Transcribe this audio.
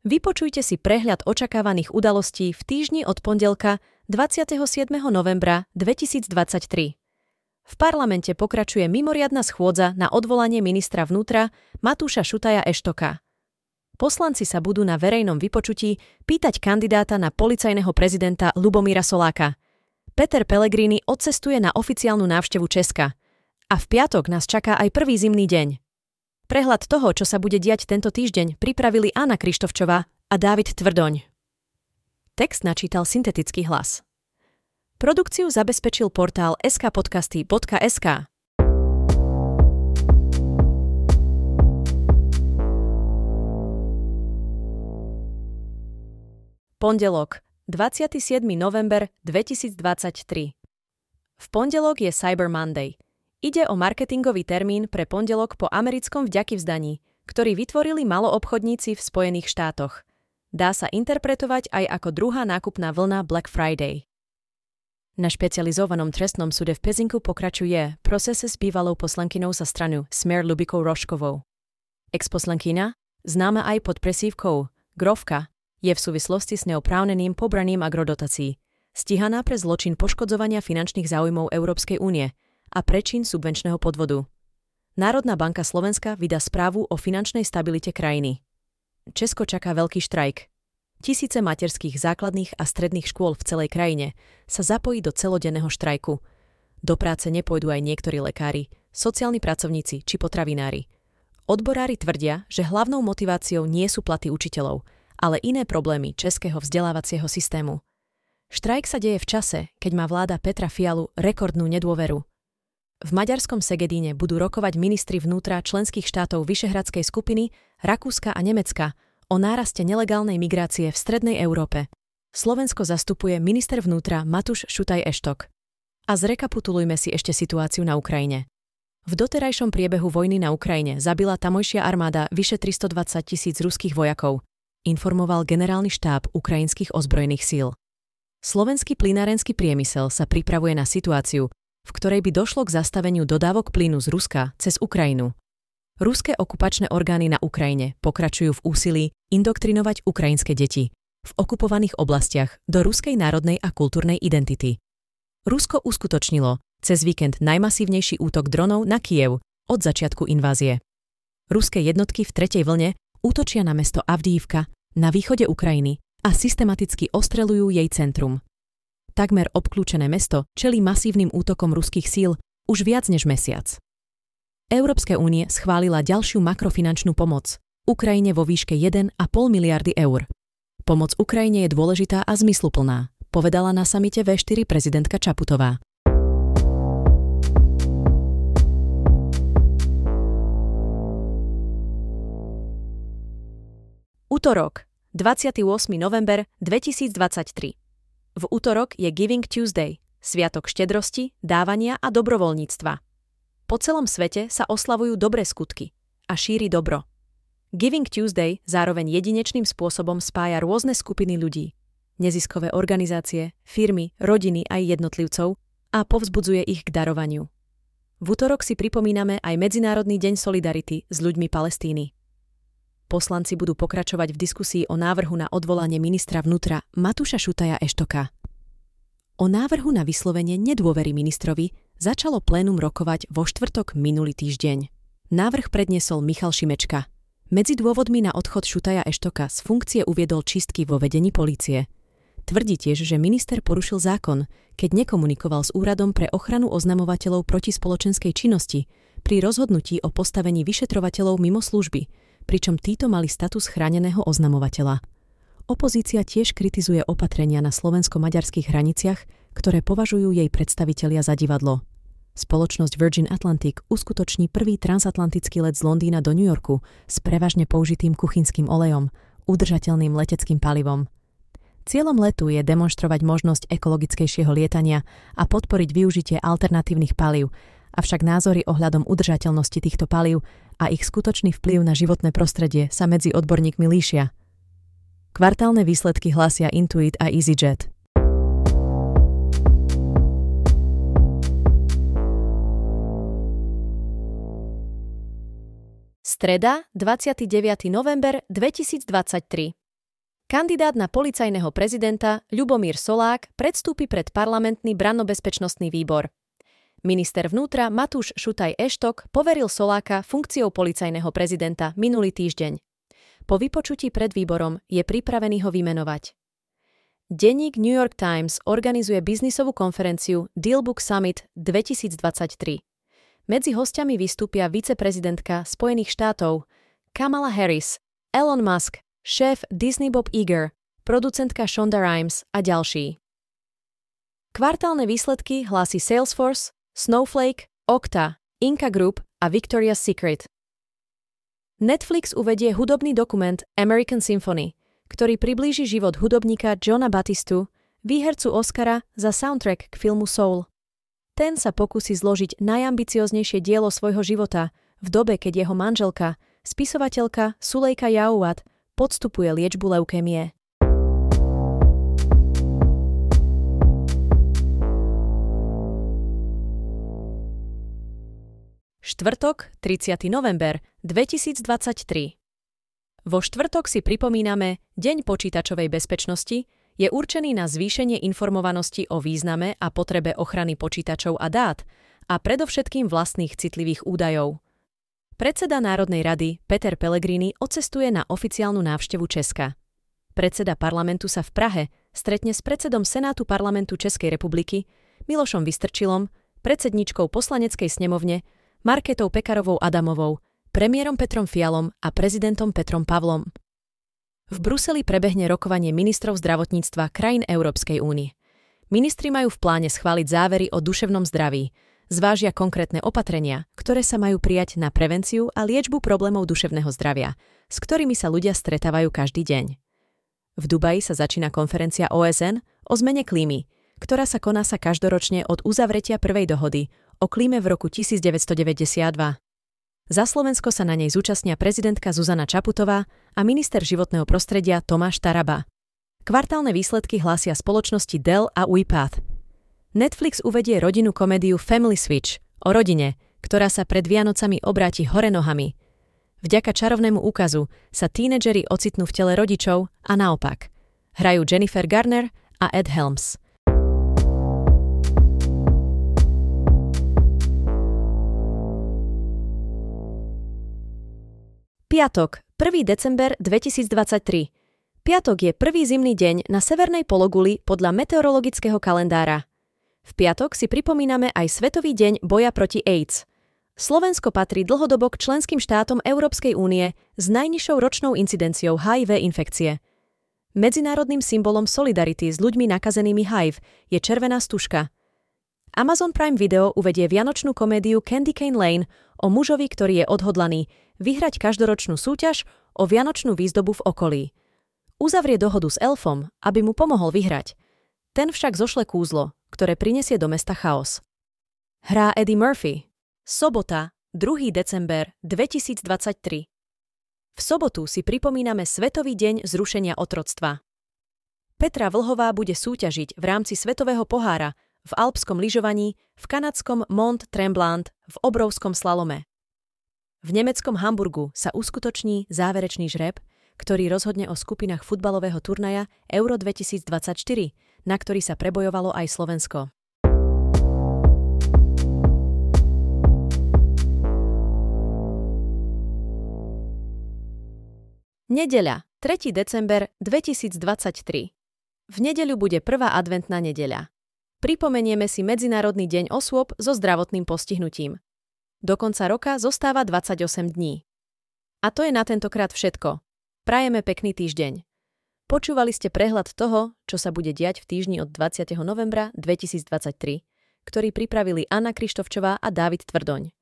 Vypočujte si prehľad očakávaných udalostí v týždni od pondelka 27. novembra 2023. V parlamente pokračuje mimoriadna schôdza na odvolanie ministra vnútra Matúša Šutaja Eštoka. Poslanci sa budú na verejnom vypočutí pýtať kandidáta na policajného prezidenta Lubomíra Soláka. Peter Pellegrini odcestuje na oficiálnu návštevu Česka. A v piatok nás čaká aj prvý zimný deň. Prehľad toho, čo sa bude diať tento týždeň, pripravili Anna Krištovčová a Dávid Tvrdoň. Text načítal syntetický hlas. Produkciu zabezpečil portál skpodcasty.sk. Pondelok, 27. november 2023. V pondelok je Cyber Monday – Ide o marketingový termín pre pondelok po americkom vďaky vzdaní, ktorý vytvorili maloobchodníci v Spojených štátoch. Dá sa interpretovať aj ako druhá nákupná vlna Black Friday. Na špecializovanom trestnom súde v Pezinku pokračuje proces s bývalou poslankynou za stranu Smer Lubikou Roškovou. Exposlankina, známa aj pod presívkou Grovka, je v súvislosti s neoprávneným pobraním agrodotací, stíhaná pre zločin poškodzovania finančných záujmov Európskej únie – a prečin subvenčného podvodu. Národná banka Slovenska vydá správu o finančnej stabilite krajiny. Česko čaká veľký štrajk. Tisíce materských základných a stredných škôl v celej krajine sa zapojí do celodenného štrajku. Do práce nepôjdu aj niektorí lekári, sociálni pracovníci či potravinári. Odborári tvrdia, že hlavnou motiváciou nie sú platy učiteľov, ale iné problémy českého vzdelávacieho systému. Štrajk sa deje v čase, keď má vláda Petra Fialu rekordnú nedôveru. V maďarskom Segedíne budú rokovať ministri vnútra členských štátov Vyšehradskej skupiny, Rakúska a Nemecka o náraste nelegálnej migrácie v Strednej Európe. Slovensko zastupuje minister vnútra Matuš Šutaj Eštok. A zrekapitulujme si ešte situáciu na Ukrajine. V doterajšom priebehu vojny na Ukrajine zabila tamojšia armáda vyše 320 tisíc ruských vojakov, informoval generálny štáb ukrajinských ozbrojených síl. Slovenský plynárenský priemysel sa pripravuje na situáciu, v ktorej by došlo k zastaveniu dodávok plynu z Ruska cez Ukrajinu. Ruské okupačné orgány na Ukrajine pokračujú v úsilí indoktrinovať ukrajinské deti v okupovaných oblastiach do ruskej národnej a kultúrnej identity. Rusko uskutočnilo cez víkend najmasívnejší útok dronov na Kiev od začiatku invázie. Ruské jednotky v tretej vlne útočia na mesto Avdívka na východe Ukrajiny a systematicky ostrelujú jej centrum takmer obklúčené mesto čelí masívnym útokom ruských síl už viac než mesiac. Európska únie schválila ďalšiu makrofinančnú pomoc Ukrajine vo výške 1,5 miliardy eur. Pomoc Ukrajine je dôležitá a zmysluplná, povedala na samite V4 prezidentka Čaputová. Útorok, 28. november 2023. V útorok je Giving Tuesday, sviatok štedrosti, dávania a dobrovoľníctva. Po celom svete sa oslavujú dobré skutky a šíri dobro. Giving Tuesday zároveň jedinečným spôsobom spája rôzne skupiny ľudí, neziskové organizácie, firmy, rodiny aj jednotlivcov a povzbudzuje ich k darovaniu. V útorok si pripomíname aj Medzinárodný deň solidarity s ľuďmi Palestíny. Poslanci budú pokračovať v diskusii o návrhu na odvolanie ministra vnútra Matúša Šutaja Eštoka. O návrhu na vyslovenie nedôvery ministrovi začalo plénum rokovať vo štvrtok minulý týždeň. Návrh predniesol Michal Šimečka. Medzi dôvodmi na odchod Šutaja Eštoka z funkcie uviedol čistky vo vedení polície. Tvrdí tiež, že minister porušil zákon, keď nekomunikoval s úradom pre ochranu oznamovateľov proti spoločenskej činnosti pri rozhodnutí o postavení vyšetrovateľov mimo služby, pričom títo mali status chráneného oznamovateľa. Opozícia tiež kritizuje opatrenia na slovensko-maďarských hraniciach, ktoré považujú jej predstavitelia za divadlo. Spoločnosť Virgin Atlantic uskutoční prvý transatlantický let z Londýna do New Yorku s prevažne použitým kuchynským olejom, udržateľným leteckým palivom. Cieľom letu je demonstrovať možnosť ekologickejšieho lietania a podporiť využitie alternatívnych palív, avšak názory ohľadom udržateľnosti týchto palív a ich skutočný vplyv na životné prostredie sa medzi odborníkmi líšia. Kvartálne výsledky hlasia Intuit a EasyJet. Streda, 29. november 2023. Kandidát na policajného prezidenta Ľubomír Solák predstúpi pred parlamentný brannobezpečnostný výbor. Minister vnútra Matúš Šutaj Eštok poveril Soláka funkciou policajného prezidenta minulý týždeň. Po vypočutí pred výborom je pripravený ho vymenovať. Denník New York Times organizuje biznisovú konferenciu Dealbook Summit 2023. Medzi hostiami vystúpia viceprezidentka Spojených štátov Kamala Harris, Elon Musk, šéf Disney Bob Iger, producentka Shonda Rhimes a ďalší. Kvartálne výsledky hlási Salesforce, Snowflake, Okta, Inca Group a Victoria's Secret. Netflix uvedie hudobný dokument American Symphony, ktorý priblíži život hudobníka Johna Batistu, výhercu Oscara za soundtrack k filmu Soul. Ten sa pokusí zložiť najambicioznejšie dielo svojho života v dobe, keď jeho manželka, spisovateľka Sulejka Jauat, podstupuje liečbu leukémie. Štvrtok, 30. november 2023. Vo štvrtok si pripomíname Deň počítačovej bezpečnosti, je určený na zvýšenie informovanosti o význame a potrebe ochrany počítačov a dát a predovšetkým vlastných citlivých údajov. Predseda Národnej rady Peter Pellegrini odcestuje na oficiálnu návštevu Česka. Predseda parlamentu sa v Prahe stretne s predsedom Senátu parlamentu Českej republiky Milošom Vystrčilom, predsedničkou poslaneckej snemovne Marketou Pekarovou Adamovou, premiérom Petrom Fialom a prezidentom Petrom Pavlom. V Bruseli prebehne rokovanie ministrov zdravotníctva krajín Európskej únie. Ministri majú v pláne schváliť závery o duševnom zdraví, zvážia konkrétne opatrenia, ktoré sa majú prijať na prevenciu a liečbu problémov duševného zdravia, s ktorými sa ľudia stretávajú každý deň. V Dubaji sa začína konferencia OSN o zmene klímy, ktorá sa koná sa každoročne od uzavretia prvej dohody o klíme v roku 1992. Za Slovensko sa na nej zúčastnia prezidentka Zuzana Čaputová a minister životného prostredia Tomáš Taraba. Kvartálne výsledky hlásia spoločnosti Dell a UiPath. Netflix uvedie rodinnú komédiu Family Switch o rodine, ktorá sa pred Vianocami obráti hore nohami. Vďaka čarovnému úkazu sa tínedžeri ocitnú v tele rodičov a naopak. Hrajú Jennifer Garner a Ed Helms. Piatok, 1. december 2023. Piatok je prvý zimný deň na severnej pologuli podľa meteorologického kalendára. V piatok si pripomíname aj Svetový deň boja proti AIDS. Slovensko patrí dlhodobo k členským štátom Európskej únie s najnižšou ročnou incidenciou HIV infekcie. Medzinárodným symbolom solidarity s ľuďmi nakazenými HIV je červená stužka. Amazon Prime Video uvedie vianočnú komédiu Candy Cane Lane o mužovi, ktorý je odhodlaný vyhrať každoročnú súťaž o vianočnú výzdobu v okolí. Uzavrie dohodu s elfom, aby mu pomohol vyhrať. Ten však zošle kúzlo, ktoré prinesie do mesta chaos. Hrá Eddie Murphy. Sobota, 2. december 2023. V sobotu si pripomíname Svetový deň zrušenia otroctva. Petra Vlhová bude súťažiť v rámci Svetového pohára v alpskom lyžovaní, v kanadskom Mont Tremblant, v obrovskom slalome. V nemeckom Hamburgu sa uskutoční záverečný žreb, ktorý rozhodne o skupinách futbalového turnaja Euro 2024, na ktorý sa prebojovalo aj Slovensko. Nedeľa, 3. december 2023. V nedeľu bude prvá adventná nedeľa. Pripomenieme si Medzinárodný deň osôb so zdravotným postihnutím. Do konca roka zostáva 28 dní. A to je na tentokrát všetko. Prajeme pekný týždeň. Počúvali ste prehľad toho, čo sa bude diať v týždni od 20. novembra 2023, ktorý pripravili Anna Krištofčová a Dávid Tvrdoň.